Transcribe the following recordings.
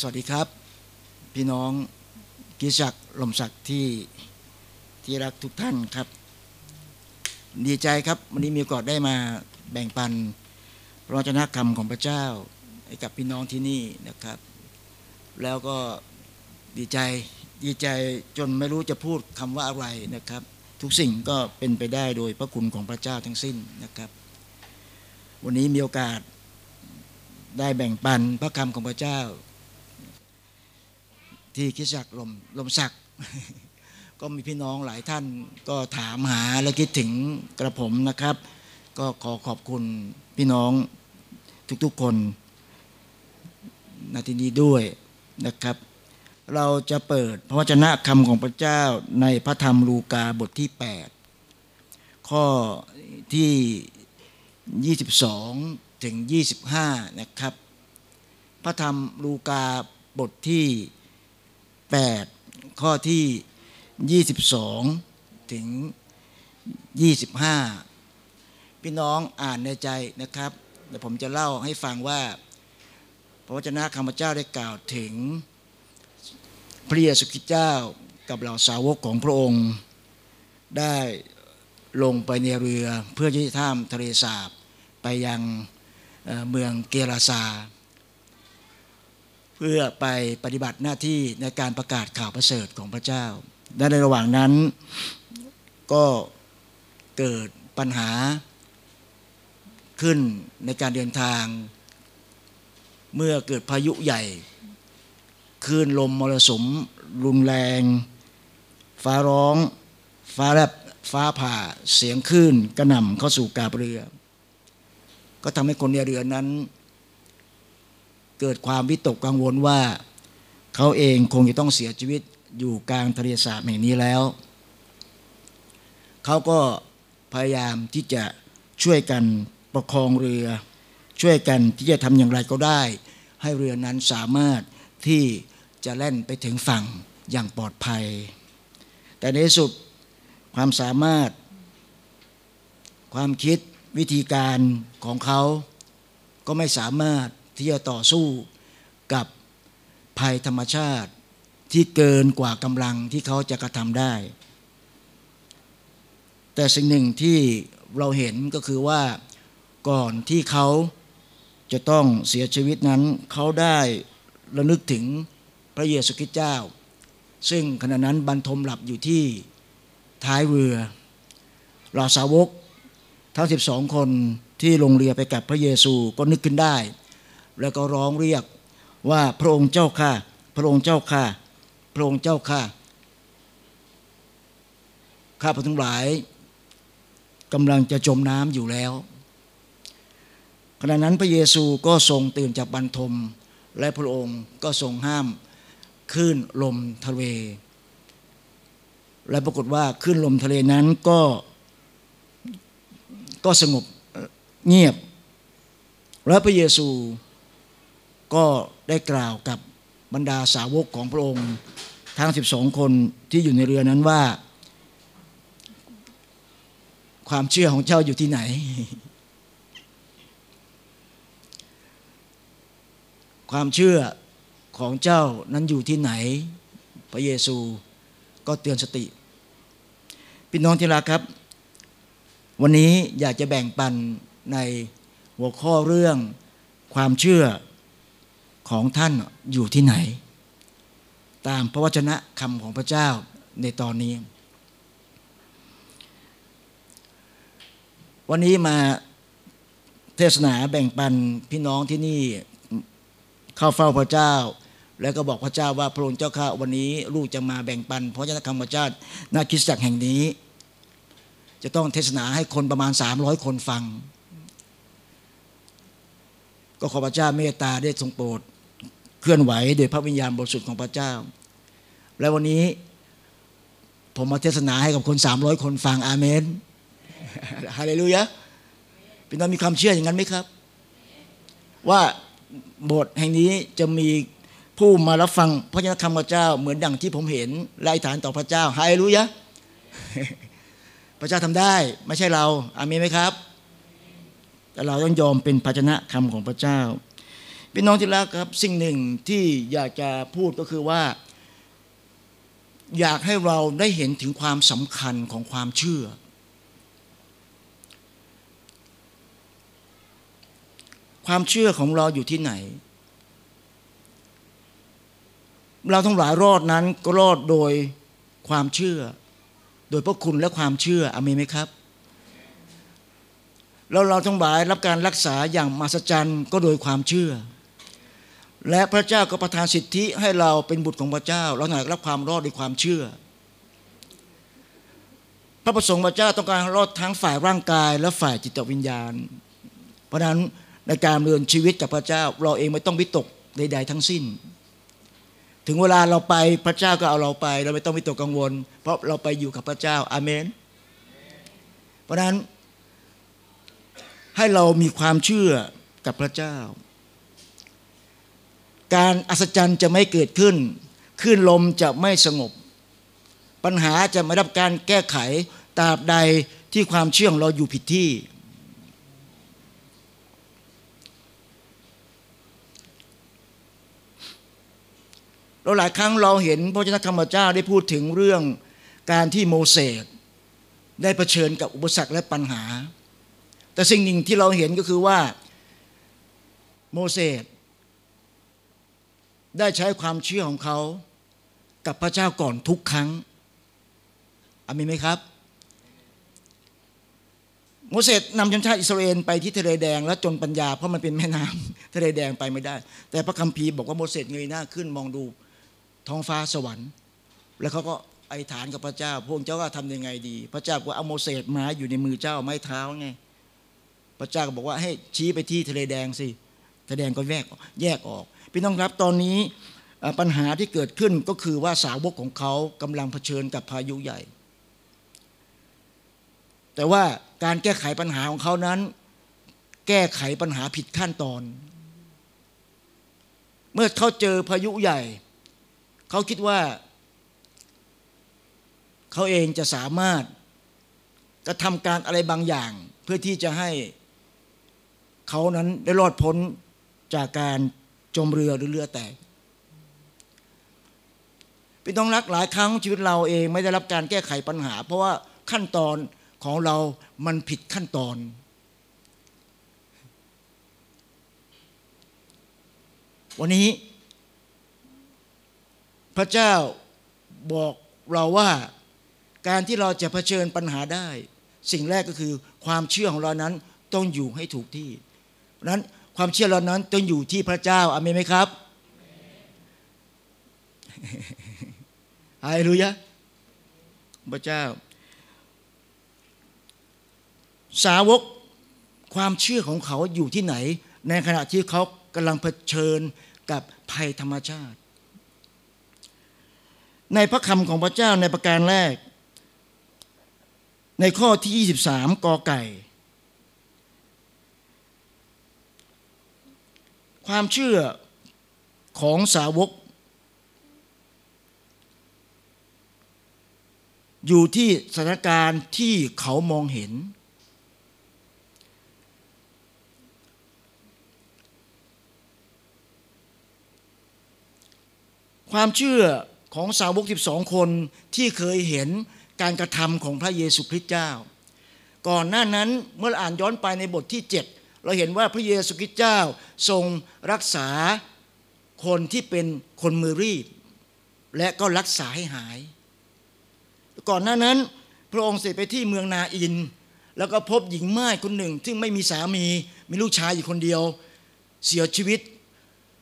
สวัสดีครับ พี่น้องกิจักลมศักดิ์ที่ที่รักทุกท่านครับ ดีใจครับวันนี้มีโอกาสได้มาแบ่งปันพระวจนะคำของพระเจ้าให้กับพี่น้องที่นี่นะครับ แล้วก็ดีใจดีใจจนไม่รู้จะพูดคำว่าอะไรนะครับ ทุกสิ่งก็เป็นไปได้โดยพระคุณของพระเจ้าทั้งสิ้นนะครับ วันนี้มีโอกาสได้แบ่งปันพระคำของพระเจ้า ที่คิดจักลมลมศัก ก็มีพี่น้องหลายท่านก็ถามหาและคิดถึงกระผมนะครับ ก็ขอขอบคุณพี่น้องทุกๆคนนาทีนี้ด้วยนะครับ เราจะเปิดพระวจนะคำของพระเจ้าในพระธรรมลูกาบทที่ 8 ข้อที่ 22 ถึง 25 นะครับ พระธรรมลูกาบทที่ 8 ข้อที่ 22 ถึง 25 พี่น้องอ่านในใจนะครับเดี๋ยวผมจะเล่าให้ฟังว่าพระวจนะคำพระเจ้าได้กล่าวถึงพระเยซูคริสต์เจ้ากับเหล่าสาวกของพระองค์ ได้ลงไปในเรือเพื่อที่จะข้ามทะเลสาบไปยังเอ่อเมืองเกราซา เพื่อไปปฏิบัติหน้าที่ในการประกาศข่าวประเสริฐของพระเจ้าและในระหว่างนั้นก็เกิดปัญหาขึ้นในการเดินทาง เมื่อเกิดพายุใหญ่คลื่นลมมรสุมรุนแรง ฟ้าร้อง ฟ้าแลบฟ้าผ่าเสียงคลื่นกระหน่ำเข้าสู่กาบเรือ ก็ทำให้คนในเรือนั้น เกิดความวิตกกังวลว่า เขาเองคงจะต้องเสียชีวิตอยู่กลางทะเลสาบแห่งนี้แล้ว เขาก็พยายามที่จะช่วยกันประคองเรือ ช่วยกันที่จะทำอย่างไรก็ได้ ให้เรือนั้นสามารถที่จะแล่นไปถึงฝั่งอย่างปลอดภัย แต่ในที่สุดความสามารถ ความคิดวิธีการของเขาก็ไม่สามารถ ที่จะต่อสู้กับภัยธรรมชาติที่เกินกว่ากำลังที่เขาจะกระทำได้ แต่สิ่งหนึ่งที่เราเห็นก็คือว่าก่อนที่เขาจะต้องเสียชีวิตนั้น เขาได้ระลึกถึงพระเยซูคริสต์เจ้า ซึ่งขณะนั้นบรรทมหลับอยู่ที่ท้ายเรือเราสาวกทั้ง 12 คนที่ลงเรือไปกับพระเยซูก็นึกขึ้นได้ แล้วก็ร้องเรียกว่าพระองค์เจ้าข้าพระองค์เจ้าข้าพระองค์เจ้าข้าข้าพระทั้งหลายกำลังจะจมน้ำอยู่แล้ว ขณะนั้นพระเยซูก็ทรงตื่นจากบรรทม และพระองค์ก็ทรงห้ามคลื่นลมทะเล และปรากฏว่าคลื่นลมทะเลนั้นก็ก็สงบเงียบ แล้วพระเยซู ก็ได้กล่าวกับบรรดาสาวกของพระองค์ทั้ง 12 คนที่อยู่ในเรือนั้นว่า ความเชื่อของเจ้าอยู่ที่ไหน ความเชื่อของเจ้านั้นอยู่ที่ไหน พระเยซูก็เตือนสติพี่น้องที่รักครับ วันนี้อยากจะแบ่งปันในหัวข้อเรื่องความเชื่อ ของท่านอยู่ที่ไหน ตามพระวจนะคำของพระเจ้าในตอนนี้ วันนี้มาเทศนาแบ่งปันพี่น้องที่นี่เข้าเฝ้าพระเจ้า แล้วก็บอกพระเจ้าว่าพระองค์เจ้าข้าวันนี้ลูกจะมาแบ่งปันพระวจนะคำพระเจ้าณคริสตจักรแห่งนี้ จะต้องเทศนาให้คนประมาณ 300 คนฟัง ก็ขอพระเจ้าเมตตาได้ทรงโปรด ลื่อนไหวโดยพระวิญญาณบริสุทธิ์ของพระเจ้า และวันนี้ผมมาเทศนาให้กับคน300คนฟังอาเมนฮาเลลูยาพี่น้องมีความเชื่ออย่างนั้นไหมครับ ว่าโบสถ์แห่งนี้จะมีผู้มารับฟังพระเจ้าคำพระเจ้า เหมือนดังที่ผมเห็นไล่ฐานต่อพระเจ้าฮาเลลูยาพระเจ้าทำได้ไม่ใช่เราอามีไหมครับ แต่เราต้องยอมเป็นภาชนะคำของพระเจ้า พี่น้องที่รักครับสิ่งหนึ่งที่อยากจะพูดก็คือว่า อยากให้เราได้เห็นถึงความสำคัญของความเชื่อ ความเชื่อของเราอยู่ที่ไหน เราทั้งหลายรอดนั้นก็รอดโดยความเชื่อ โดยพระคุณและความเชื่ออเมนไหมครับแล้วเราทั้งหลายรับการรักษาอย่างมหัศจรรย์ก็โดยความเชื่อ และพระเจ้าก็ประทานสิทธิให้เราเป็นบุตรของพระเจ้า เราหนักรับความรอดด้วยความเชื่อ พระประสงค์พระเจ้าต้องการรอดทั้งฝ่ายร่างกายและฝ่ายจิตวิญญาณ เพราะนั้นในการเดินชีวิตกับพระเจ้า เราเองไม่ต้องวิตกใด ๆ ทั้งสิ้น ถึงเวลาเราไปพระเจ้าก็เอาเราไป เราไม่ต้องวิตกกังวล เพราะเราไปอยู่กับพระเจ้าอาเมน เพราะนั้นให้เรามีความเชื่อกับพระเจ้า การอัศจรรย์จะไม่เกิดขึ้นคลื่นลมจะไม่สงบ ปัญหาจะไม่รับการแก้ไขตราบใดที่ความเชื่อของเราอยู่ผิดที่ เราหลายครั้งเราเห็นพระเจ้าธรรมเจ้าได้พูดถึงเรื่องการที่โมเสสได้เผชิญกับอุปสรรคและปัญหา แต่สิ่งหนึ่งที่เราเห็นก็คือว่าโมเสส ได้ใช้ความเชื่อของเขากับพระเจ้าก่อนทุกครั้งอามีไหมครับ โมเสสนำชนชาติอิสราเอลไปที่ทะเลแดง แล้วจนปัญญาเพราะมันเป็นแม่น้ำทะเลแดงไปไม่ได้ แต่พระคัมภีร์บอกว่าโมเสสเงยหน้าขึ้นมองดูท้องฟ้าสวรรค์ แล้วเขาก็ไอฐานกับพระเจ้าพวกเจ้าก็ทำยังไงดี พระเจ้าก็เอาโมเสสมาอยู่ในมือเจ้าไม้เท้าไงพระเจ้าก็บอกว่าให้ชี้ไปที่ทะเลแดงสิทะเลแดงก็แยกแยกออก พี่น้องครับตอนนี้ปัญหาที่เกิดขึ้นก็คือว่าสาวกของเขากำลังเผชิญกับพายุใหญ่ แต่ว่าการแก้ไขปัญหาของเขานั้น แก้ไขปัญหาผิดขั้นตอน เมื่อเขาเจอพายุใหญ่ เขาคิดว่า เขาเองจะสามารถกระทำการอะไรบางอย่าง เพื่อที่จะให้เขานั้นได้รอดพ้นจากการ จมเรือหรือเรือแตกพี่ต้องรักหลายครั้งชีวิตเราเองไม่ได้รับการแก้ไขปัญหา เพราะว่าขั้นตอนของเรามันผิดขั้นตอน วันนี้ พระเจ้าบอกเราว่าการที่เราจะเผชิญปัญหาได้ สิ่งแรกก็คือความเชื่อของเรานั้นต้องอยู่ให้ถูกที่นั้น ความเชื่อเรานั้นต้องอยู่ที่พระเจ้าอเมนไหมครับฮาเลลูยาพระเจ้า สาวกความเชื่อของเขาอยู่ที่ไหน ในขณะที่เขากำลังเผชิญกับภัยธรรมชาติ ในพระคำของพระเจ้าในประการแรก ในข้อที่ 23กอไก่ ความเชื่อของสาวก อยู่ที่สถานการณ์ที่เขามองเห็น ความเชื่อของสาวก 12 คนที่เคยเห็นการกระทำของพระเยซูคริสต์เจ้า ก่อนหน้านั้นเมื่ออ่านย้อนไปในบทที่ 7 เราเห็นว่าพระเยซูคริสต์เจ้าทรงรักษาคนที่เป็นคนมือรีบ และก็รักษาให้หาย ก่อนหน้านั้น พระองค์เสด็จไปที่เมืองนาอิน แล้วก็พบหญิงม่ายคนหนึ่ง ซึ่งไม่มีสามีมีลูกชายอยู่คนเดียว เสียชีวิต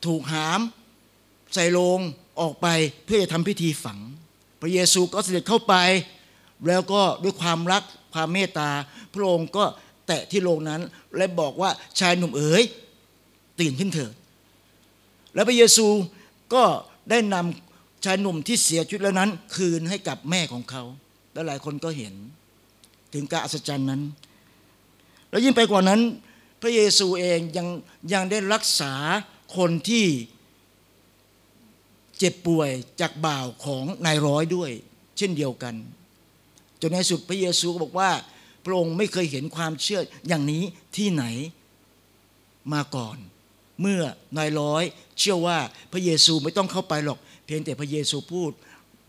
ถูกหาม ใส่โลงออกไปเพื่อจะทำพิธีฝัง พระเยซูก็เสด็จเข้าไป แล้วก็ด้วยความรักความเมตตา พระองค์ก็ แตะที่โลงนั้น และบอกว่าชายหนุ่มเอ๋ยตื่นขึ้นเถิด แล้วพระเยซูก็ได้นำชายหนุ่มที่เสียชีวิตแล้วนั้น คืนให้กับแม่ของเขา และหลายคนก็เห็น ถึงการอัศจรรย์นั้น แล้วยิ่งไปกว่านั้น พระเยซูเองยังยังได้รักษาคนที่เจ็บป่วยจากบ่าวของนายร้อยด้วย เช่นเดียวกัน จนในสุดพระเยซูก็บอกว่า พระองค์ไม่เคยเห็นความเชื่ออย่างนี้ที่ไหนมาก่อน เมื่อนายร้อย เชื่อว่าพระเยซูไม่ต้องเข้าไปหรอก เพียงแต่พระเยซูพูด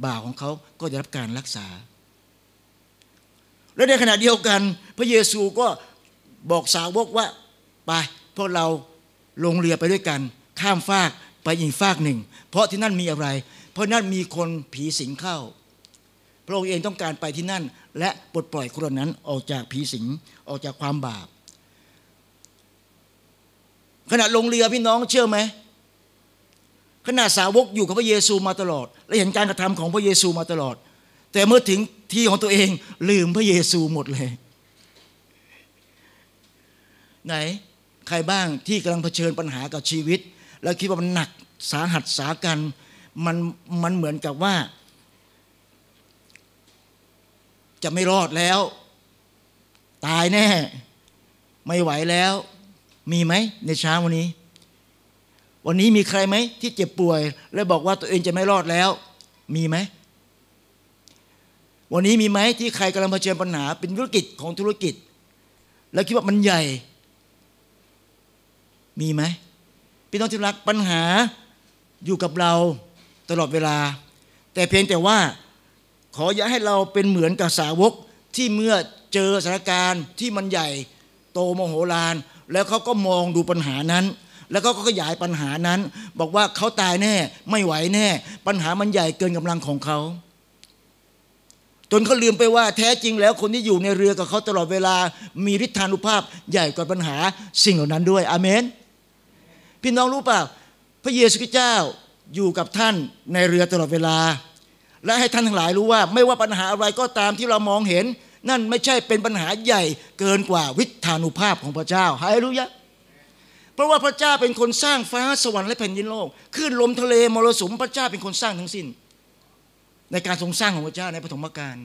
บ่าวของเขาก็ได้รับการรักษา และในขณะเดียวกัน พระเยซูก็บอกสาวกว่าไปพวกเราลงเรือไปด้วยกัน ข้ามฟากไปอีกฟากหนึ่ง เพราะที่นั่นมีอะไร เพราะนั่นมีคนผีสิงเข้า พระองค์เองต้องการไปที่นั่น และปลดปล่อยคนนั้นออกจากผีสิงออกจากความบาป ขณะลงเรือพี่น้องเชื่อไหมขณะสาวกอยู่กับพระเยซูมาตลอด และเห็นการกระทำของพระเยซูมาตลอด แต่เมื่อถึงที่ของตัวเองลืมพระเยซูหมดเลย ไหนใครบ้างที่กำลังเผชิญปัญหากับชีวิต แล้วคิดว่ามันหนักสาหัสสากันมันมันเหมือนกับว่า จะไม่รอดแล้ว ตายแน่ ไม่ไหวแล้ว มีไหมในเช้าวันนี้ วันนี้มีใครไหมที่เจ็บป่วย และบอกว่าตัวเองจะไม่รอดแล้ว มีไหมวันนี้มีไหมที่ใครกำลังเผชิญปัญหา เป็นธุรกิจของธุรกิจ แล้วคิดว่ามันใหญ่ มีไหมพี่น้องที่รักปัญหาอยู่กับเราตลอดเวลา แต่เพียงแต่ว่า ขออย่าให้เราเป็นเหมือนกับสาวกที่เมื่อเจอสถานการณ์ที่มันใหญ่โตโมโหลาน แล้วเขาก็มองดูปัญหานั้น แล้วเขาก็ขยายปัญหานั้น บอกว่าเขาตายแน่ไม่ไหวแน่ ปัญหามันใหญ่เกินกำลังของเขาจนเขาลืมไปว่าแท้จริงแล้วคนที่อยู่ในเรือกับเขาตลอดเวลา มีฤทธานุภาพใหญ่กว่าปัญหาสิ่งเหล่านั้นด้วยอเมน พี่น้องรู้เปล่า พระเยซูคริสต์เจ้าอยู่กับท่านในเรือตลอดเวลา และให้ท่านทั้งหลายรู้ว่า ไม่ว่าปัญหาอะไรก็ตามที่เรามองเห็น นั่นไม่ใช่เป็นปัญหาใหญ่เกินกว่าวิธานุภาพของพระเจ้าฮาเลลูยะเพราะว่าพระเจ้าเป็นคนสร้างฟ้าสวรรค์และแผ่นดินโลกคลื่นลมทะเลมรสุมพระเจ้าเป็นคนสร้างทั้งสิ้น ในการทรงสร้างของพระเจ้าในปฐมกาล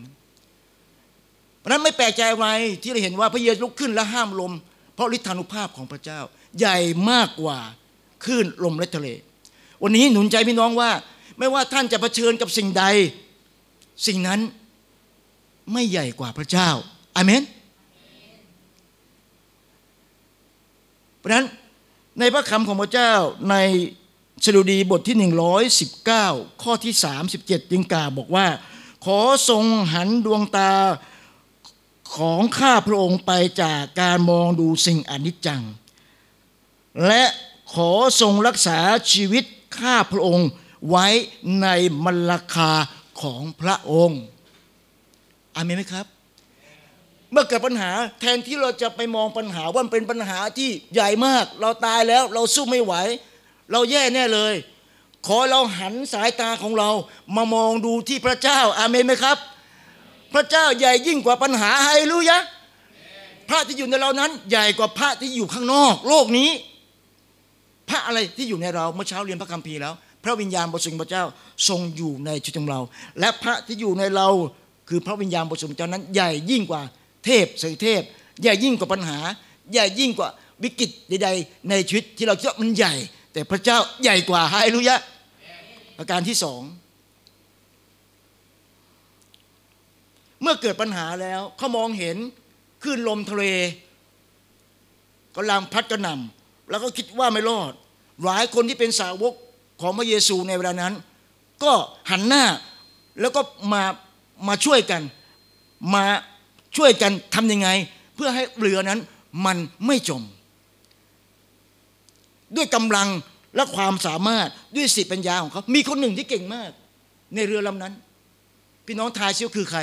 เพราะนั้นไม่แปลกใจอะไรที่เราเห็นว่าพระเยซูลุกขึ้นและห้ามลม เพราะฤทธานุภาพของพระเจ้า ใหญ่มากกว่าคลื่นลมและทะเล วันนี้หนุนใจพี่น้องว่า ไม่ว่าท่านจะเผชิญกับสิ่งใด สิ่งนั้นไม่ใหญ่กว่าพระเจ้าอาเมนเพราะฉะนั้นในพระคำของพระเจ้าในสดุดีบทที่ 119 ข้อที่ 37 จึงกล่าวบอกว่า ขอทรงหันดวงตาของข้าพระองค์ไปจากการมองดูสิ่งอนิจจัง และขอทรงรักษาชีวิตข้าพระองค์ ไว้ในมรรคาของพระองค์อาเมนไหมครับ เมื่อเกิดปัญหาแทนที่เราจะไปมองปัญหาว่าเป็นปัญหาที่ใหญ่มาก เราตายแล้วเราสู้ไม่ไหว เราแย่แน่เลย ขอเราหันสายตาของเรามามองดูที่พระเจ้า อาเมนไหมครับ พระเจ้าใหญ่ยิ่งกว่าปัญหาไฮรู้ยะพระที่อยู่ในเรานั้น ใหญ่กว่าพระที่อยู่ข้างนอก โลกนี้ พระอะไรที่อยู่ในเราเมื่อเช้าเรียนพระคัมภีร์แล้ว พระวิญญาณบริสุทธิ์พระเจ้าทรงอยู่ในชีวิตของเรา และพระที่อยู่ในเราคือพระวิญญาณบริสุทธิ์เจ้านั้นใหญ่ยิ่งกว่าเทพสยเทพ ใหญ่ยิ่งกว่าปัญหา ใหญ่ยิ่งกว่าวิกฤตใดๆ ในชีวิตที่เราคิดว่ามันใหญ่ แต่พระเจ้าใหญ่กว่าฮาเลลูยะประการที่สองเมื่อเกิดปัญหาแล้วเขามองเห็นคลื่นลมทะเลกำลังพัดกระหน่ำแล้วก็คิดว่าไม่รอด หลายคนที่เป็นสาวก ของพระเยซูในเวลานั้น ก็หันหน้าแล้วก็มามาช่วยกัน มาช่วยกันทำยังไง เพื่อให้เรือนั้นมันไม่จม ด้วยกำลังและความสามารถด้วยสิทธิปัญญาของเขา มีคนหนึ่งที่เก่งมาก ในเรือลำนั้น พี่น้องทายซิว่าคือใคร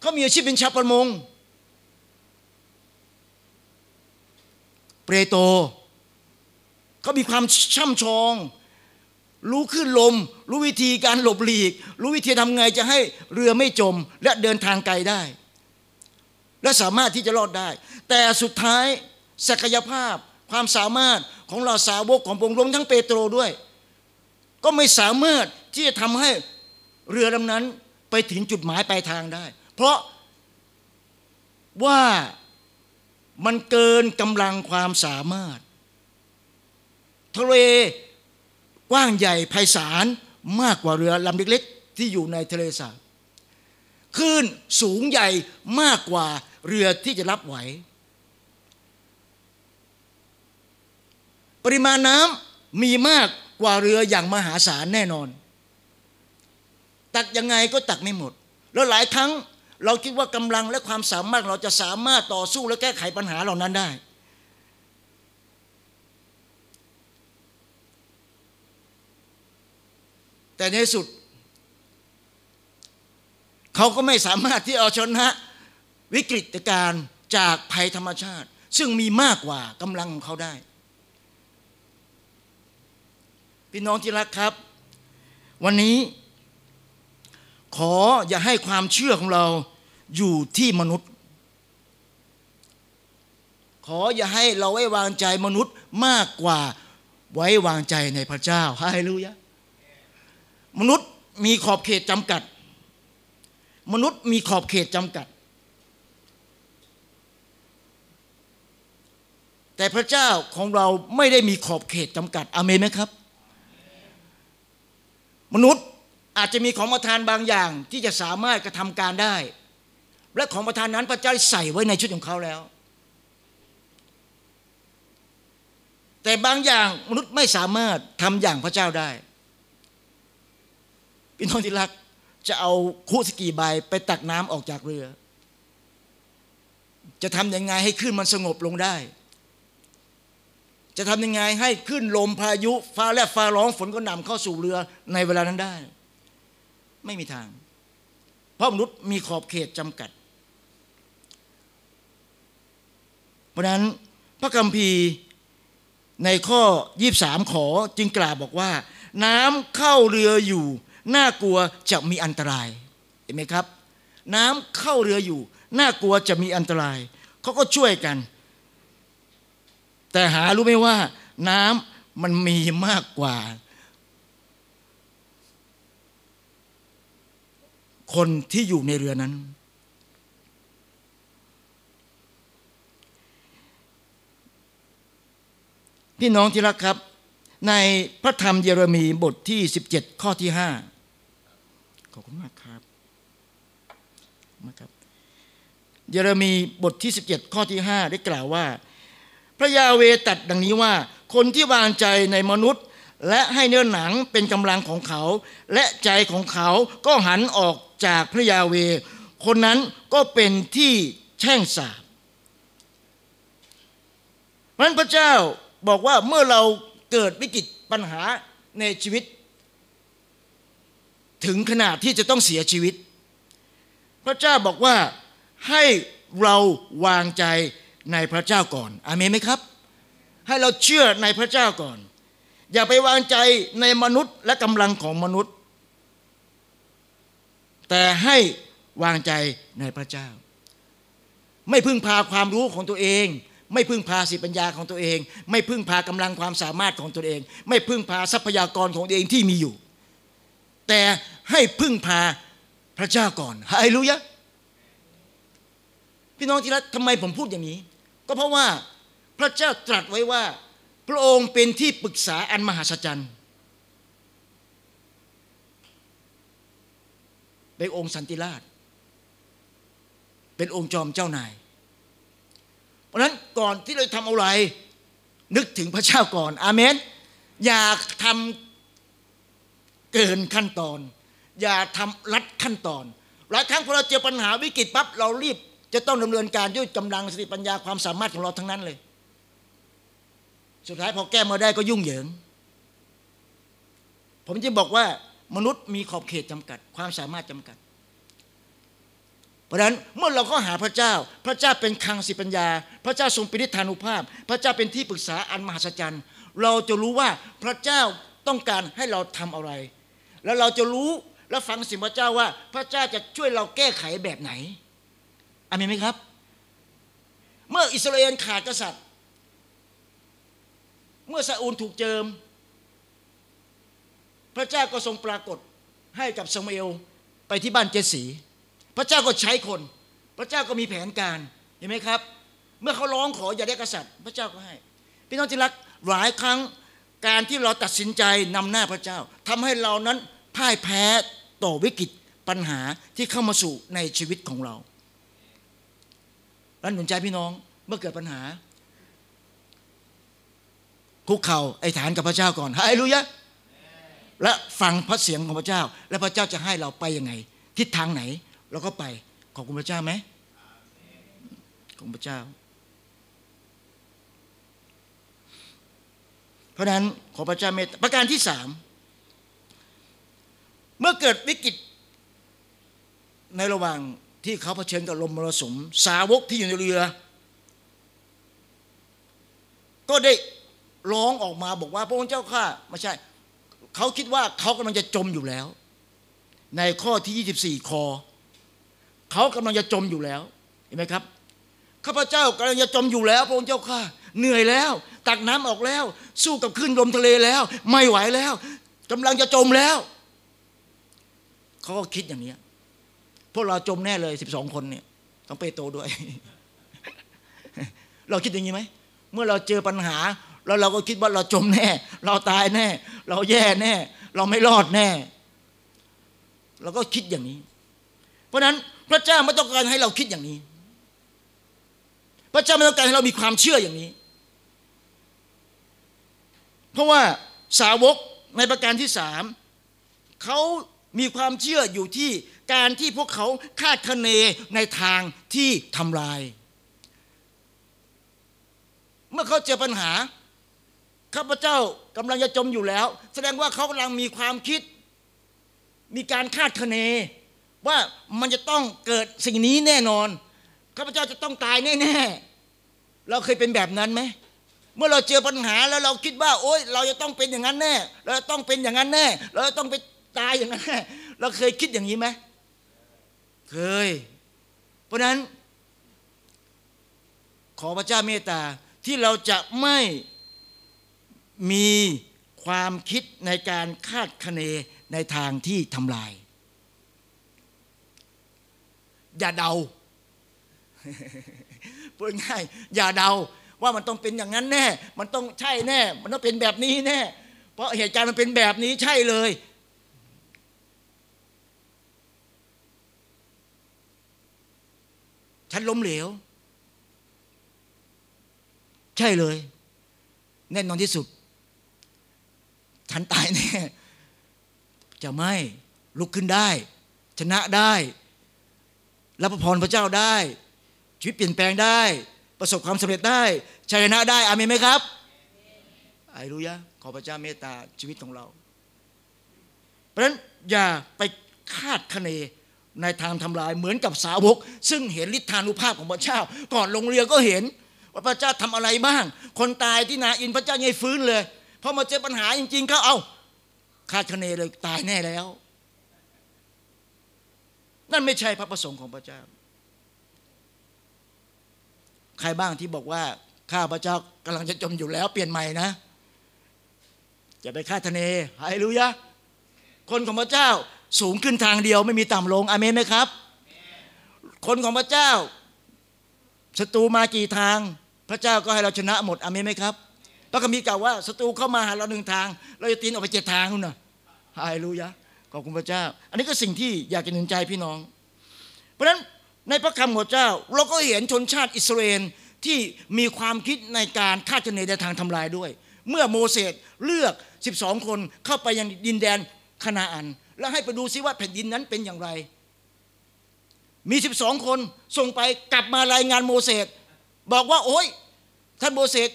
เขามีอาชีพเป็นชาวประมง เปรโต เขามีความช่ำชอง รู้ขึ้นลม รู้วิธีการหลบหลีก รู้วิธีทำไงจะให้เรือไม่จม และเดินทางไกลได้ และสามารถที่จะรอดได้ แต่สุดท้ายศักยภาพความสามารถของเราสาวกของพระองค์รวมทั้งเปโตรด้วย ก็ไม่สามารถที่จะทำให้เรือลำนั้นไปถึงจุดหมายปลายทางได้ เพราะว่ามันเกินกำลังความสามารถ ทะเลกว้างใหญ่ไพศาลมากกว่าเรือลำเล็กๆ ที่อยู่ในทะเลสาบคลื่นสูงใหญ่มากกว่าเรือที่จะรับไหว ปริมาณน้ำมีมากกว่าเรืออย่างมหาศาลแน่นอน ตักยังไงก็ตักไม่หมด แล้วหลายครั้งเราคิดว่ากำลังและความสามารถเราจะสามารถต่อสู้และแก้ไขปัญหาเหล่านั้นได้ แต่ในสุด เขาก็ไม่สามารถที่เอาชนะวิกฤตการณ์จากภัยธรรมชาติ ซึ่งมีมากกว่ากำลังของเขาได้ พี่น้องที่รักครับ วันนี้ ขออย่าให้ความเชื่อของเราอยู่ที่มนุษย์ ขออย่าให้เราไว้วางใจมนุษย์มากกว่าไว้วางใจในพระเจ้าฮาเลลูยะ มนุษย์มีขอบเขตจำกัด มนุษย์มีขอบเขตจำกัด แต่พระเจ้าของเราไม่ได้มีขอบเขตจำกัดอเมนไหมครับ มนุษย์อาจจะมีของประทานบางอย่างที่จะสามารถกระทำการได้ และของประทานนั้นพระเจ้าใส่ไว้ในชุดของเขาแล้ว แต่บางอย่างมนุษย์ไม่สามารถทำอย่างพระเจ้าได้ พี่น้องที่รักจะเอาคุสกีใบไปตักน้ำออกจากเรือ จะทำยังไงให้ขึ้นมันสงบลงได้ จะทำยังไงให้ขึ้นลมพายุ ฟ้าแลบฟ้าร้องฝนก็นำเข้าสู่เรือในเวลานั้นได้ ไม่มีทาง เพราะมนุษย์มีขอบเขตจำกัด เพราะนั้นพระคัมภีร์ในข้อ 23 ขอจึงกล่าวบอกว่า น้ำเข้าเรืออยู่ น่ากลัวจะมีอันตรายเห็นไหมครับ น้ำเข้าเรืออยู่ น่ากลัวจะมีอันตรายเขาก็ช่วยกัน แต่หารู้ไหมว่า น้ำมันมีมากกว่า คนที่อยู่ในเรือนั้น พี่น้องที่รักครับ ในพระธรรมเยเรมีบทที่ 17 ข้อที่ 5 ขอบคุณมากครับมาครับ เยเรมีบทที่ 17 ข้อที่ 5 ได้กล่าวว่า พระยาเวตัดดังนี้ว่า คนที่วางใจในมนุษย์ และให้เนื้อหนังเป็นกำลังของเขา และใจของเขาก็หันออกจากพระยาเว คนนั้นก็เป็นที่แช่งสาบเพราะนั้นพระเจ้าบอกว่าเมื่อเราเกิดวิกฤตปัญหาในชีวิต ถึงขนาดที่จะต้องเสียชีวิต พระเจ้าบอกว่าให้เราวางใจในพระเจ้าก่อนอาเมนไหมครับ ให้เราเชื่อในพระเจ้าก่อน อย่าไปวางใจในมนุษย์และกำลังของมนุษย์ แต่ให้วางใจในพระเจ้า ไม่พึ่งพาความรู้ของตัวเอง ไม่พึ่งพาสิปัญญาของตัวเอง ไม่พึ่งพากำลังความสามารถของตัวเอง ไม่พึ่งพาทรัพยากรของตัวเองที่มีอยู่ แต่ ให้พึ่งพาพระเจ้าก่อนฮาเลลูยะพี่น้องที่รักทำไมผมพูดอย่างนี้ ก็เพราะว่าพระเจ้าตรัสไว้ว่า พระองค์เป็นที่ปรึกษาอันมหัศจรรย์เป็นองค์สันติราช เป็นองค์จอมเจ้านาย เพราะฉะนั้นก่อนที่เราทำอะไร นึกถึงพระเจ้าก่อน อาเมน อย่าทำเกินขั้นตอน อย่าทำลัดขั้นตอน หลายครั้งพอเราเจอปัญหาวิกฤตปั๊บเรารีบ จะต้องดำเนินการด้วยกำลังสติปัญญาความสามารถของเราทั้งนั้นเลย สุดท้ายพอแก้มาได้ก็ยุ่งเหยิง ผมจะบอกว่ามนุษย์มีขอบเขตจำกัด ความสามารถจำกัด เพราะฉะนั้นเมื่อเราก็หาพระเจ้า พระเจ้าเป็นคังสิปัญญา พระเจ้าทรงปิณิธานุภาพ พระเจ้าเป็นที่ปรึกษาอันมหัศจรรย์ เราจะรู้ว่าพระเจ้าต้องการให้เราทำอะไร แล้วเราจะรู้ และฟังสิ่งพระเจ้าว่า พระเจ้าจะช่วยเราแก้ไขแบบไหนอามีไหมครับ เมื่ออิสราเอลขาดกษัตริย์ เมื่อซาอูลถูกเจิม พระเจ้าก็ทรงปรากฏให้กับซามูเอลไปที่บ้านเจสีพระเจ้าก็ใช้คน พระเจ้าก็มีแผนการเห็นไหมครับ เมื่อเขาร้องขออย่าได้กษัตริย์ พระเจ้าก็ให้พี่น้องที่รักหลายครั้งการที่เราตัดสินใจนำหน้าพระเจ้าทำให้เรานั้นพ่ายแพ้ ต่อวิกฤตปัญหาที่เข้ามาสู่ในชีวิตของเราและหนุนใจพี่น้องเมื่อเกิดปัญหาคุกเข่าไอ้ฐานกับพระเจ้าก่อนฮาเลลูยะและฟังพระเสียงของพระเจ้า และพระเจ้าจะให้เราไปยังไง ทิศทางไหนเราก็ไปขอบคุณพระเจ้าไหมขอบคุณพระเจ้า เพราะฉะนั้นขอพระเจ้าเมตตาประการที่สาม เมื่อเกิดวิกฤต ในระหว่างที่เขาเผชิญกับลมมรสุม สาวกที่อยู่ในเรือ ก็ได้ร้องออกมาบอกว่า พระองค์เจ้าข้าไม่ใช่ เขาคิดว่าเขากำลังจะจมอยู่แล้ว ในข้อที่ 24 คอ เขากำลังจะจมอยู่แล้ว เห็นไหมครับข้าพเจ้ากำลังจะจมอยู่แล้ว พระองค์เจ้าข้าเหนื่อยแล้ว ตักน้ำออกแล้ว สู้กับคลื่นลมทะเลแล้ว ไม่ไหวแล้วกำลังจะจมแล้ว เขาก็คิดอย่างนี้พวกเราจมแน่เลยสิบสองคนเนี่ยต้องเปโตด้วย เราคิดอย่างนี้ไหมเมื่อเราเจอปัญหา แล้วเราก็คิดว่าเราจมแน่ เราตายแน่ เราแย่แน่ เราไม่รอดแน่ เราก็คิดอย่างนี้ เพราะนั้นพระเจ้าไม่ต้องการให้เราคิดอย่างนี้ พระเจ้าไม่ต้องการให้เรามีความเชื่ออย่างนี้ เพราะว่าสาวกในประการที่สามเขา มีความเชื่ออยู่ที่การที่พวกเขาคาดคะเนในทางที่ทำลาย เมื่อเขาเจอปัญหาข้าพเจ้ากำลังจะจมอยู่แล้ว แสดงว่าเขากำลังมีความคิด มีการคาดคะเน ว่ามันจะต้องเกิดสิ่งนี้แน่นอนข้าพเจ้าจะต้องตายแน่ๆเราเคยเป็นแบบนั้นไหมเมื่อเราเจอปัญหาแล้วเราคิดว่า โอ๊ยเราจะต้องเป็นอย่างนั้นแน่ เราจะต้องเป็นอย่างนั้นแน่ เราจะต้องไป ตายอย่างนั้นเราเคยคิดอย่างนี้ไหมเคย เพราะนั้น ขอพระเจ้าเมตตาที่เราจะไม่มีความคิดในการคาดคะเนในทางที่ทำลาย อย่าเดาพูดง่าย อย่าเดาว่ามันต้องเป็นอย่างนั้นแน่ มันต้องใช่แน่ มันต้องเป็นแบบนี้แน่ เพราะเหตุการณ์มันเป็นแบบนี้ใช่เลย ฉันล้มเหลว ใช่เลย แน่นอนที่สุด ฉันตายแน่จะไม่ลุกขึ้นได้ ชนะได้รับพรพระเจ้าได้ ชีวิตเปลี่ยนแปลงได้ ประสบความสำเร็จได้ชัยชนะได้อามนไหมครับไอรู้ยะขอพระเจ้าเมตตาชีวิตของเรา เพราะฉะนั้นอย่าไปคาดคะเน ในทางทำลายเหมือนกับสาวก ซึ่งเห็นฤทธานุภาพของพระเจ้า ก่อนลงเรือก็เห็น ว่าพระเจ้าทำอะไรบ้าง คนตายที่นาอินพระเจ้ายังฟื้นเลยพอมาเจอปัญหาจริงๆเขาเอาคาดคะเนเลยตายแน่แล้ว นั่นไม่ใช่พระประสงค์ของพระเจ้า ใครบ้างที่บอกว่าข้าพระเจ้ากำลังจะจมอยู่แล้ว เปลี่ยนใหม่นะจะไปคาดคะเนฮาเลลูยะคนของพระเจ้า สูงขึ้นทางเดียวไม่มีต่ำลงอเมนไหมครับ คนของพระเจ้าศัตรูมากี่ทาง พระเจ้าก็ให้เราชนะหมดอเมนไหมครับพระคัมภีร์กล่าวว่าศัตรูเข้ามาหาเราหนึ่งทาง เราจะตีนออกไปเจ็ดทางนู่นน่ะฮาเลลูยะขอบคุณพระเจ้า อันนี้ก็สิ่งที่อยากจะหนุนใจพี่น้อง เพราะฉะนั้นในพระคำของเจ้า เราก็เห็นชนชาติอิสราเอลที่มีความคิดในการคาดคะเนในทางทำลายด้วย เมื่อโมเสสเลือก 12 คนเข้าไปยังดินแดนคณาอัน แล้วให้ไปดูซิว่าแผ่นดินนั้นเป็นอย่างไร มี 12 คนส่งไปกลับมารายงานโมเสสบอกว่า โอ้ยท่านโมเสส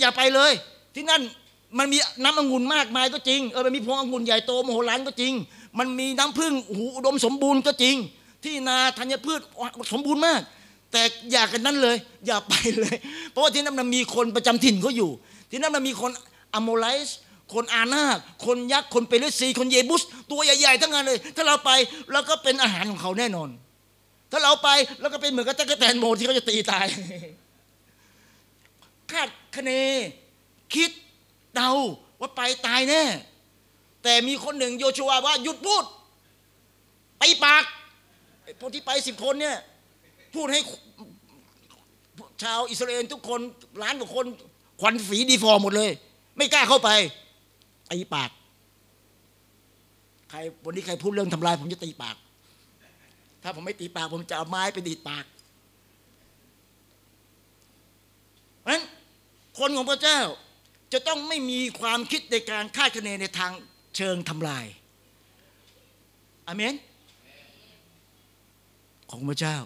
อย่าไปเลย ที่นั่นมันมีน้ำองุ่นมากมายก็จริงเออมันมีพวงองุ่นใหญ่โตมโหฬารก็จริง มันมีน้ำผึ้งหูอุดมสมบูรณ์ก็จริง ที่นาธัญพืชสมบูรณ์มาก แต่อย่ากันนั้นเลย อย่าไปเลย เพราะว่าที่นั่นมันมีคนประจำถิ่นเขาอยู่ ที่นั่นมันมีคนอโมไลส์ คนอานาคคนยักษ์คนเปรซี คนเยบุส ตัวใหญ่ๆ ทั้งนั้นเลย ถ้าเราไปเราก็เป็นอาหารของเขาแน่นอน ถ้าเราไปเราก็เป็นเหมือนกับตะกแตนโมที่เขาจะตีตายคาดคะเน คิดเดาว่าไปตายแน่ แต่มีคนหนึ่งโยชัวว่าหยุดพูด ไปปากพวกที่ไปสิบคนเนี่ย พูดให้ชาวอิสราเอลทุกคนล้านกว่าคนควันฝีดีฟอร์หมดเลย ไม่กล้าเข้าไป ตีปาก ใครวันนี้ใครพูดเรื่องทำลาย ผมจะตีปาก ถ้าผมไม่ตีปาก ผมจะเอาไม้ไปดีดปากเพราะฉะนั้นคนของพระเจ้าจะต้องไม่มีความคิดในการคาดคะเนในทางเชิงทำลายอเมน ของพระเจ้า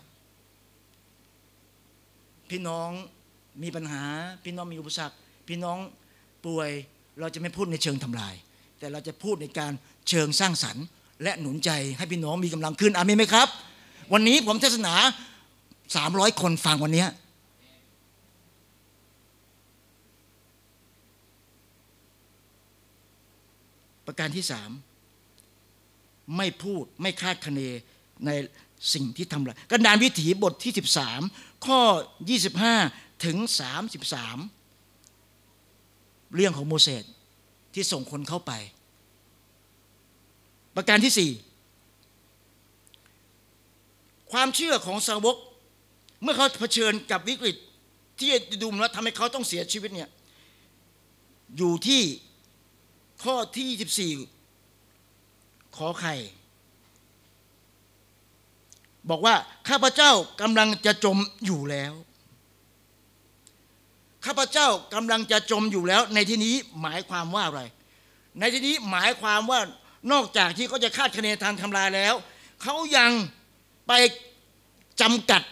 พี่น้องมีปัญหา พี่น้องมีอุปสรรค พี่น้องป่วย เราจะไม่พูดในเชิงทำลาย แต่เราจะพูดในการเชิงสร้างสรรค์ และหนุนใจให้พี่น้องมีกำลังขึ้นอามนไหมครับ วันนี้ผมเทศนาสามร้อยคนฟังวันนี้ประการที่สามไม่พูดไม่คาดคะเนในสิ่งที่ทำลายกันดานวิถีบทที่ 13 ข้อ 25 ถึง 33 เรื่องของโมเสสที่ส่งคนเข้าไป ประการที่สี่ความเชื่อของสาวก เมื่อเขาเผชิญกับวิกฤต ที่ดูแล้วทำให้เขาต้องเสียชีวิตเนี่ยอยู่ที่ข้อที่ 24 ขอไข่ บอกว่าข้าพเจ้ากำลังจะจมอยู่แล้ว ข้าพเจ้ากำลังจะจมอยู่แล้ว ในที่นี้หมายความว่าอะไร ในที่นี้หมายความว่านอกจากที่เขาจะคาดคะเนทางทำลายแล้ว เขายังไปจำกัด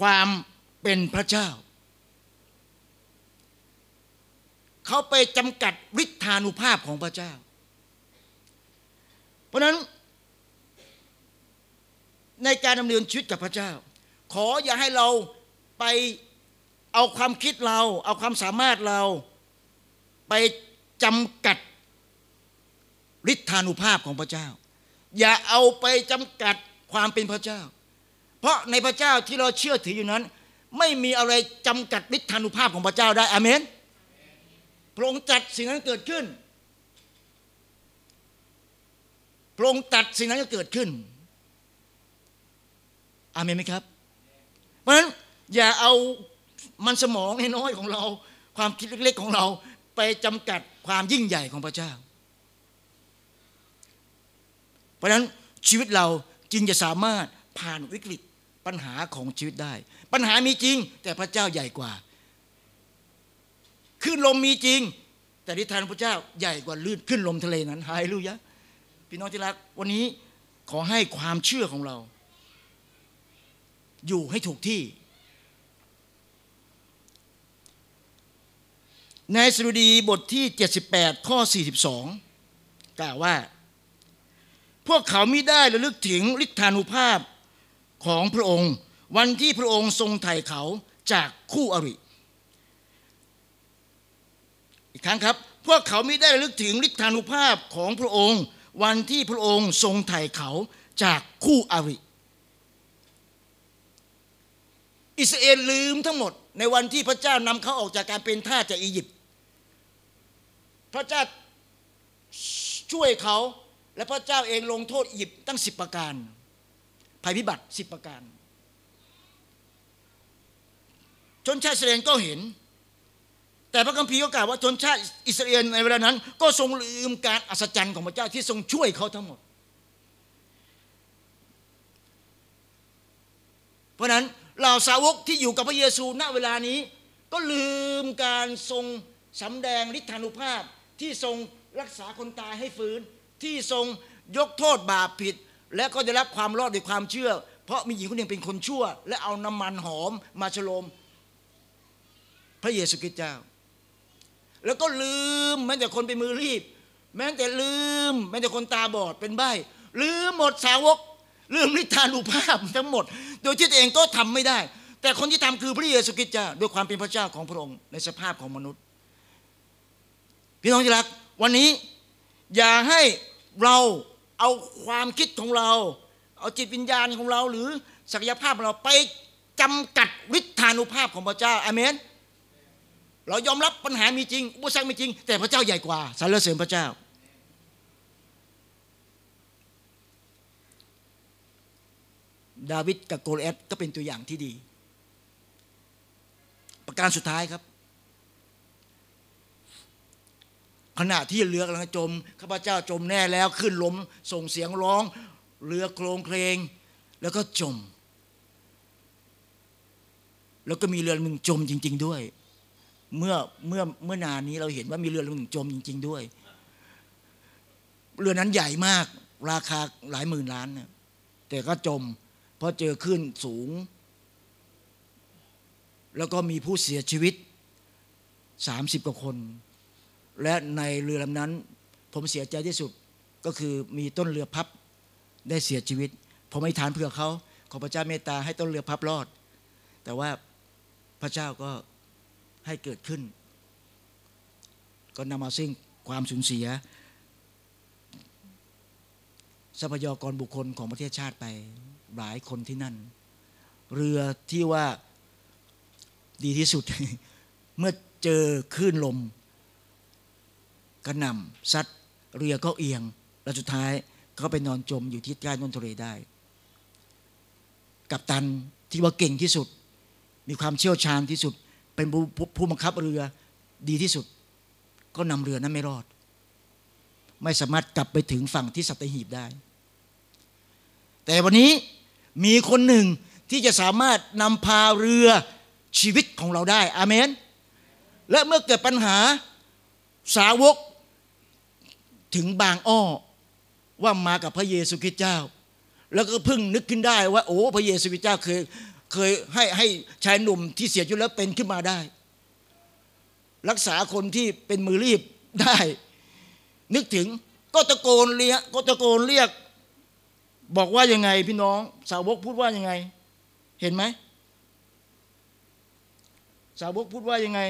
ความเป็นพระเจ้า เขาไปจำกัดฤทธานุภาพของพระเจ้า เพราะนั้น ในการดำเนินชีวิตกับพระเจ้า ขออย่าให้เราไป เอาความคิดเรา เอาความสามารถเรา ไปจำกัดฤทธานุภาพของพระเจ้า อย่าเอาไปจำกัดความเป็นพระเจ้า เพราะในพระเจ้าที่เราเชื่อถืออยู่นั้น ไม่มีอะไรจำกัดฤทธานุภาพของพระเจ้าได้อเมนพระองค์จัดสิ่งนั้นเกิดขึ้นพระองค์ตัดสิ่งนั้นก็เกิดขึ้นอเมนไหมครับ เพราะฉะนั้นอย่าเอา มันสมองน้อยของเรา ความคิดเล็กๆของเรา ไปจำกัดความยิ่งใหญ่ของพระเจ้า เพราะฉะนั้นชีวิตเราจึงจะสามารถผ่านวิกฤตปัญหาของชีวิตได้ ปัญหามีจริง แต่พระเจ้าใหญ่กว่าขึ้นลมมีจริง แต่นิทานพระเจ้าใหญ่กว่าลื่นขึ้นลมทะเลนั้นฮาเลลูยะพี่น้องที่รักวันนี้ขอให้ความเชื่อของเรา อยู่ให้ถูกที่ ในสดุดีบทที่ 78 ข้อ 42 กล่าวว่า พวกเขามิได้ระลึกถึงฤทธานุภาพของพระองค์ วันที่พระองค์ทรงไถ่เขาจากคู่อริ อีกครั้งครับ พวกเขาม่ได้ระลึกถึงฤทธานุภาพของพระองค์ วันที่พระองค์ทรงไถ่เขาจากคู่อริ อิสราเอลลืมทั้งหมดในวันที่พระเจ้านำเขาออกจากการเป็นทาสจากอียิปต์ พระเจ้าช่วยเขา และพระเจ้าเองลงโทษอียิปต์ตั้งสิบประการ ภัยพิบัติสิบประการ ชนชาติอิสราเอลก็เห็น แต่พระคัมภีร์ก็กล่าวว่าชนชาติอิสราเอลในเวลานั้น ก็ทรงลืมการอัศจรรย์ของพระเจ้าที่ทรงช่วยเขาทั้งหมด เพราะนั้นเหล่าสาวกที่อยู่กับพระเยซูณเวลานี้ ก็ลืมการทรงสำแดงฤทธานุภาพ ที่ทรงรักษาคนตายให้ฟื้น ที่ทรงยกโทษบาปผิด และก็ได้รับความรอดด้วยความเชื่อ เพราะมีหญิงคนหนึ่งเป็นคนชั่ว และเอาน้ำมันหอมมาฉลมพระเยซูคริสต์เจ้า แล้วก็ลืมแม้แต่คนเป็นมือรีบ แม้แต่ลืมแม้แต่คนตาบอดเป็นใบ้ลืมหมดสาวกลืมฤทธานุภาพทั้งหมด โดยที่ตัวเองก็ทำไม่ได้ แต่คนที่ทำคือพระเยซูคริสต์เจ้าด้วยความเป็นพระเจ้าของพระองค์ในสภาพของมนุษย์ พี่น้องที่รัก วันนี้อย่าให้เราเอาความคิดของเรา เอาจิตวิญญาณของเรา หรือศักยภาพของเราไปจำกัดฤทธานุภาพของพระเจ้าอเมน เรายอมรับปัญหามีจริงอุปสรรคมีจริง แต่พระเจ้าใหญ่กว่าสรรเสริญพระเจ้า ดาวิดกับโกลแอดก็เป็นตัวอย่างที่ดี ประการสุดท้ายครับ ขณะที่เรือกำลังจมข้าพเจ้าจมแน่แล้วขึ้นล้มส่งเสียงร้อง เรือโครงเคลงแล้วก็จม แล้วก็มีเรือหนึ่งจมจริง ๆด้วย เมื่อเมื่อเมื่อนานนี้เราเห็นว่ามีเรือลำหนึ่งจมจริง ๆด้วย เรือนั้นใหญ่มาก ราคาหลายหมื่นล้านแต่ก็จม เพราะเจอคลื่นสูง แล้วก็มีผู้เสียชีวิตสามสิบกว่าคน และในเรือลำนั้น ผมเสียใจที่สุดก็คือมีต้นเรือพับได้เสียชีวิต ผมไม่ทานเพื่อเขาขอพระเจ้าเมตตาให้ต้นเรือพับรอด แต่ว่าพระเจ้าก็ให้เกิดขึ้น ก็นำมาซึ่งความสูญเสีย ทรัพยากรบุคคลของประเทศชาติไปหลายคนที่นั่น เรือที่ว่าดีที่สุด เมื่อเจอคลื่นลม กระหน่ำซัดเรือก็เอียง แล้วสุดท้ายเขาไปนอนจมอยู่ที่ใต้น้นทะเลได้ กับตันที่ว่าเก่งที่สุด มีความเชี่ยวชาญที่สุด เป็นผู้ผู้บังคับเรือดีที่สุด ก็นำเรือนั้นไม่รอด ไม่สามารถกลับไปถึงฝั่งที่สัตหีบได้ แต่วันนี้มีคนหนึ่งที่จะสามารถนำพาเรือชีวิตของเราได้อาเมนและเมื่อเกิดปัญหาสาวก ถึงบางอ้อว่ามากับพระเยซูคริสต์เจ้า แล้วก็เพิ่งนึกขึ้นได้ว่า โอ้พระเยซูคริสต์เจ้าเคยเคยให้ให้ชายหนุ่มที่เสียชีวิตแล้วเป็นขึ้นมาได้ รักษาคนที่เป็นมือรีบได้ นึกถึงก็ตะโกนเรียกก็ตะโกนเรียก บอกว่ายังไงพี่น้อง สาวกพูดว่ายังไง เห็นไหมสาวกพูดว่ายังไง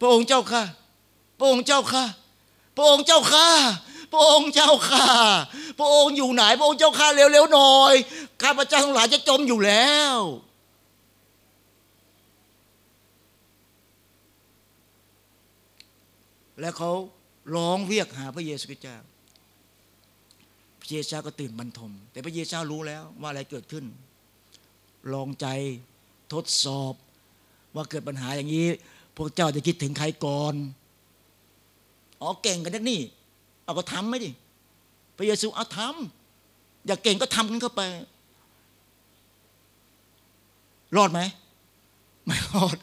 พระองค์เจ้าค่ะ พระองค์เจ้าค่ะ พระองค์เจ้าค่ะพระองค์เจ้าค่ะพระองค์อยู่ไหน พระองค์เจ้าค่ะเร็วๆหน่อยข้าพเจ้าทั้งหลายจะจมอยู่แล้ว และเขาร้องเรียกหาพระเยซูคริสต์เจ้าพระเยซูเจ้าก็ตื่นบรรทม แต่พระเยซูเจ้ารู้แล้วว่าอะไรเกิดขึ้น ลองใจทดสอบว่าเกิดปัญหาอย่างนี้ พวกเจ้าจะคิดถึงใครก่อน อ๋อเก่งกันนักนี่เอาก็ทำไม่ดิพระเยซูเอาทำอยากเก่งก็ทำกันเข้าไป รอดไหมไม่รอด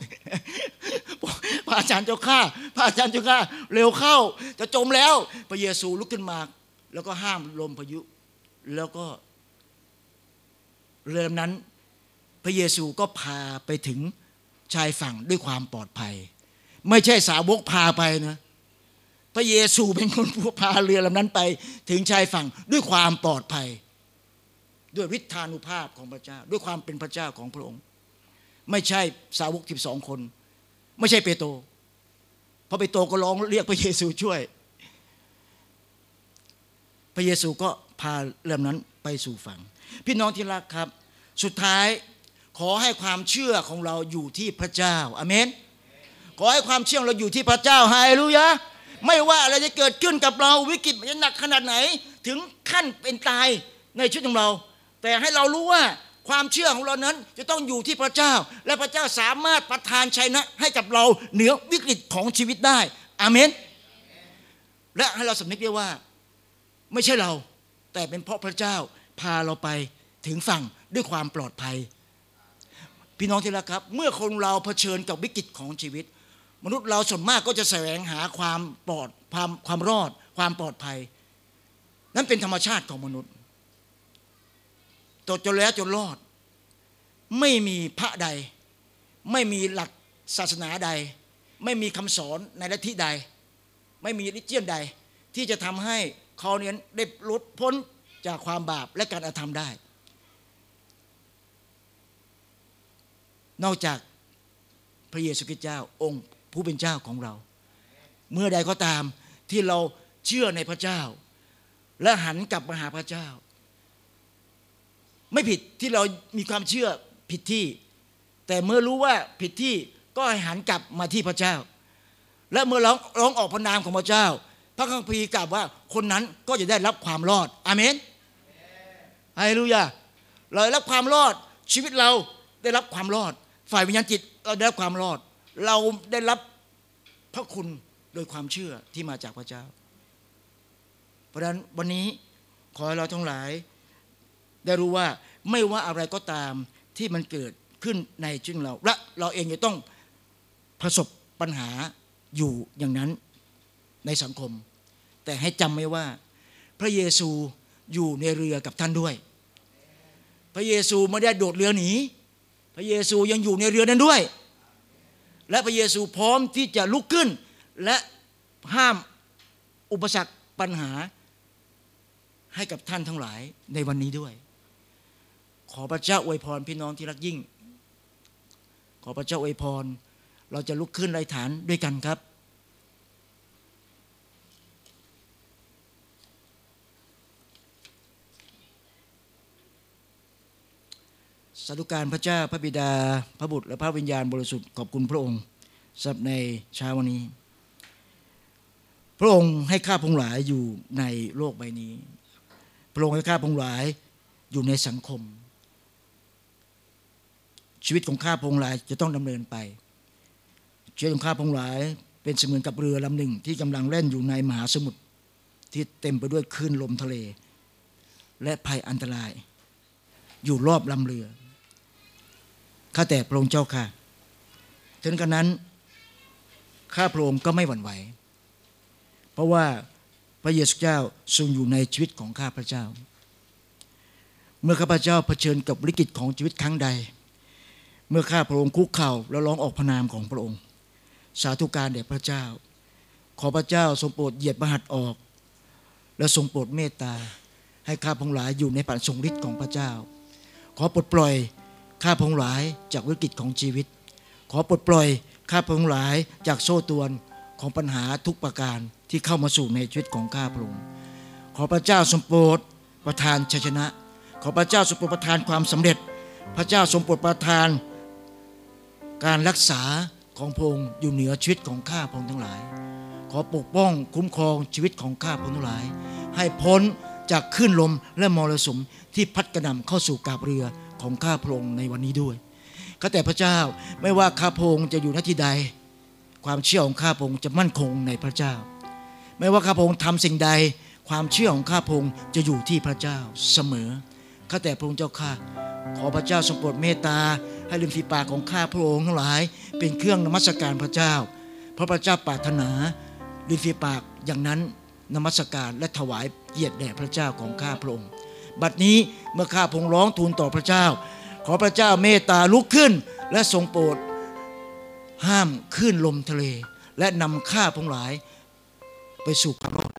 พระอาจารย์เจ้าข้าพระอาจารย์เจ้าข้าเร็วเข้า จะจมแล้ว พระเยซูลุกขึ้นมา แล้วก็ห้ามลมพายุ แล้วก็ เรือนั้น พระเยซูก็พาไปถึงชายฝั่งด้วยความปลอดภัย ไม่ใช่สาวกพาไปนะ ระเยซูเป็นคนพาเรือลำนั้นไป ถึงชายฝั่งด้วยความปลอดภัย ด้วยฤทธานุภาพของพระเจ้า ด้วยความเป็นพระเจ้าของพระองค์ ไม่ใช่สาวกสิบสองคน ไม่ใช่เปโตรพราะเปโตรก็ร้องเรียกพระเยซูช่วย พระเยซูก็พาเรือนั้นไปสู่ฝั่ง พี่น้องที่รักครับ สุดท้ายขอให้ความเชื่อของเราอยู่ที่พระเจ้าอเมนขอให้ความเชื่อเราอยู่ที่พระเจ้าฮาเลลูยา ไม่ว่าอะไรจะเกิดขึ้นกับเราวิกฤตมันจะหนักขนาดไหน ถึงขั้นเป็นตายในชีวิตของเรา แต่ให้เรารู้ว่าความเชื่อของเรานั้นจะต้องอยู่ที่พระเจ้า และพระเจ้าสามารถประทานชัยนะให้กับเราเหนือวิกฤตของชีวิตได้อาเมน และให้เราสำนึกได้ว่า ไม่ใช่เรา แต่เป็นเพราะพระเจ้าพาเราไปถึงฝั่งด้วยความปลอดภัย พี่น้องที่รักครับ เมื่อคนเราเผชิญกับวิกฤตของชีวิต มนุษย์เราส่วนมากก็จะแสวงหาความปลอดความความรอด ความปลอดภัย นั่นเป็นธรรมชาติของมนุษย์ตจนแล้วจนรอด ไม่มีพระใด ไม่มีหลักศาสนาใด ไม่มีคำสอนในลัทธิใด ไม่มีลิเจียนใด ที่จะทำให้เขาเนี้ยได้ลดพ้นจากความบาปและการอาธรรมได้ นอกจากพระเยซูคริสต์เจ้าองค์ ผู้เป็นเจ้าของเรา เมื่อใดก็ตามที่เราเชื่อในพระเจ้า และหันกลับมาหาพระเจ้า ไม่ผิดที่เรามีความเชื่อผิดที่ แต่เมื่อรู้ว่าผิดที่ก็ให้หันกลับมาที่พระเจ้า และเมื่อร้องร้องออกพระนามของพระเจ้า พระคัมภีร์กล่าวว่าคนนั้นก็จะได้รับความรอดอเมนฮาเลลูยาเราได้รับความรอดชีวิตเราได้รับความรอด ฝ่ายวิญญาณจิตเราได้รับความรอด เราได้รับพระคุณโดยความเชื่อที่มาจากพระเจ้า เพราะฉะนั้นวันนี้ขอให้เราทั้งหลาย ได้รู้ว่าไม่ว่าอะไรก็ตามที่มันเกิดขึ้นในชีวิตเรา และเราเองจะต้องประสบปัญหาอยู่อย่างนั้นในสังคม แต่ให้จำไว้ว่า พระเยซูอยู่ในเรือกับท่านด้วย พระเยซูไม่ได้โดดเรือหนีพระเยซูยังอยู่ในเรือนั้นด้วย และพระเยซูพร้อมที่จะลุกขึ้น และห้ามอุปสรรคปัญหาให้กับท่านทั้งหลายในวันนี้ด้วย ขอพระเจ้าอวยพรพี่น้องที่รักยิ่ง ขอพระเจ้าอวยพร เราจะลุกขึ้นไรฐานด้วยกันครับ สาธุการพระเจ้าพระบิดา พระบุตรและพระวิญญาณบริสุทธิ์ขอบคุณพระองค์สำหรับในเช้าวันนี้ พระองค์ให้ข้าพงหลายอยู่ในโลกใบนี้ พระองค์ให้ข้าพงหลายอยู่ในสังคม ชีวิตของข้าพงหลายจะต้องดำเนินไปชีวิตของข้าพงหลายเป็นเสมือนกับเรือลำหนึ่งที่กำลังเล่นอยู่ในมหาสมุทรที่เต็มไปด้วยคลื่นลมทะเล และภัยอันตราย อยู่รอบลำเรือ ข้าแต่พระองค์เจ้าค่ะ ถึงกันนั้นข้าพระองค์ก็ไม่หวั่นไหว เพราะว่าพระเยซูเจ้าทรงอยู่ในชีวิตของข้าพระเจ้า เมื่อข้าพระเจ้าเผชิญกับวิกฤตของชีวิตครั้งใด เมื่อข้าพระองค์คุกเข่าแล้วร้องออกพระนามของพระองค์ สาธุการแด่พระเจ้า ขอพระเจ้าทรงโปรดเหยียดประหัตออก และทรงโปรดเมตตาให้ข้าพงหลายอยู่ในปัจทรงฤทธิ์ของพระเจ้า ขอปลดปล่อย ข้าพงหลายจากวิกฤตของชีวิต ขอปลดปล่อยข้าพงหลายจากโซ่ตวนของปัญหาทุกประการที่เข้ามาสู่ในชีวิตของข้าพระองค์ขอพระเจ้าทรงโปรดประทานชัยชนะ ขอพระเจ้าทรงโปรดประทานความสำเร็จ พระเจ้าทรงโปรดประทาน การรักษาของพระองค์อยู่เหนือชีวิตของข้าพระองค์ทั้งหลาย ขอปกป้องคุ้มครองชีวิตของข้าพระองค์ทั้งหลาย ให้พ้นจากคลื่นลมและมรสุมที่พัดกระหน่ำเข้าสู่กาบเรือ ของข้าพระองค์ในวันนี้ด้วยข้าแต่พระเจ้าไม่ว่าข้าพระองค์จะอยู่ณที่ใด ความเชื่อของข้าพระองค์จะมั่นคงในพระเจ้า ไม่ว่าข้าพระองค์ทำสิ่งใด ความเชื่อของข้าพระองค์จะอยู่ที่พระเจ้าเสมอข้าแต่พระองค์เจ้าข้าขอพระเจ้าทรงโปรดเมตตาให้ริมฝีปากของข้าพระองค์ทั้งหลาย เป็นเครื่องนมัสการพระเจ้า เพราะพระเจ้าปรารถนาริมฝีปากอย่างนั้นนมัสการและถวายเกียรติแด่พระเจ้าของข้าพระองค์ บัดนี้เมื่อข้าพงร้องทูลต่อพระเจ้า ขอพระเจ้าเมตตาลุกขึ้น และทรงโปรดห้ามคลื่นลมทะเล และนำข้าพงหลาย ไปสู่ความรอด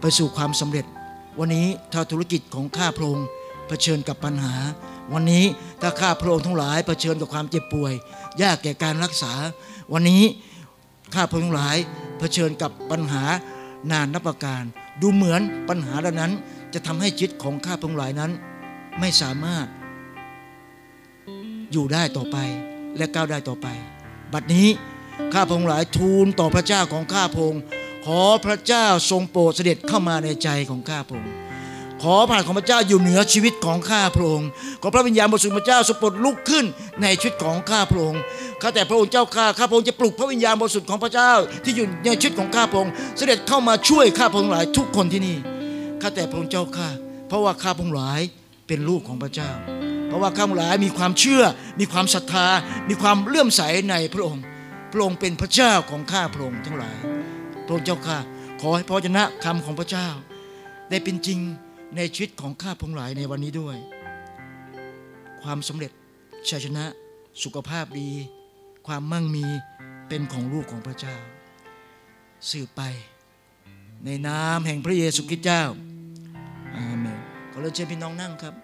ไปสู่ความสำเร็จ วันนี้ถ้าธุรกิจของข้าพงเผชิญกับปัญหา วันนี้ถ้าข้าพระองค์ทั้งหลายเผชิญกับความเจ็บป่วย ยากแก่การรักษา วันนี้ข้าพระองค์ทั้งหลายเผชิญกับปัญหานานนับประการ ดูเหมือนปัญหาเหล่านั้น จะทำให้จิตของข้าพงหลายนั้น ไม่สามารถ อยู่ได้ต่อไปและก้าวได้ต่อไป บัดนี้ข้าพงหลายทูลต่อพระเจ้าของข้าพงขอพระเจ้าทรงโปรดเสด็จเข้ามาในใจของข้าพงค์ขอพระหัตถ์ของพระเจ้าอยู่เหนือชีวิตของข้าพระองค์ขอพระวิญญาณบริสุทธิ์พระเจ้าทรงโปดลุกขึ้นในชีวิตของข้าพระองค์ข้าแต่พระองค์เจ้าข้าข้าพระองค์จะปลุกพระวิญญาณบริสุทธิ์ของพระเจ้าที่อยู่ในชีวิตของข้าพระองค์เสด็จเข้ามาช่วยข้าพระองค์หลายทุกคนที่นี่ ข้าแต่พระองค์เจ้าข้าเพราะว่าข้าพงค์หลายเป็นลูกของพระเจ้า เพราะว่าข้าพงค์หลายมีความเชื่อ มีความศรัทธา มีความเลื่อมใสในพระองค์ พระองค์เป็นพระเจ้าของข้าพระองค์ทั้งหลาย พระองค์เจ้าข้าขอให้พระชนะคำของพระเจ้า ได้เป็นจริงในชีวิตของข้าพงหลายในวันนี้ด้วย ความสำเร็จชัยชนะสุขภาพดี ความมั่งมีเป็นของลูกของพระเจ้า สืบไป ในนามแห่งพระเยซูคริสต์เจ้าอาเมนขอเรียนเชิญพี่น้องนั่งครับ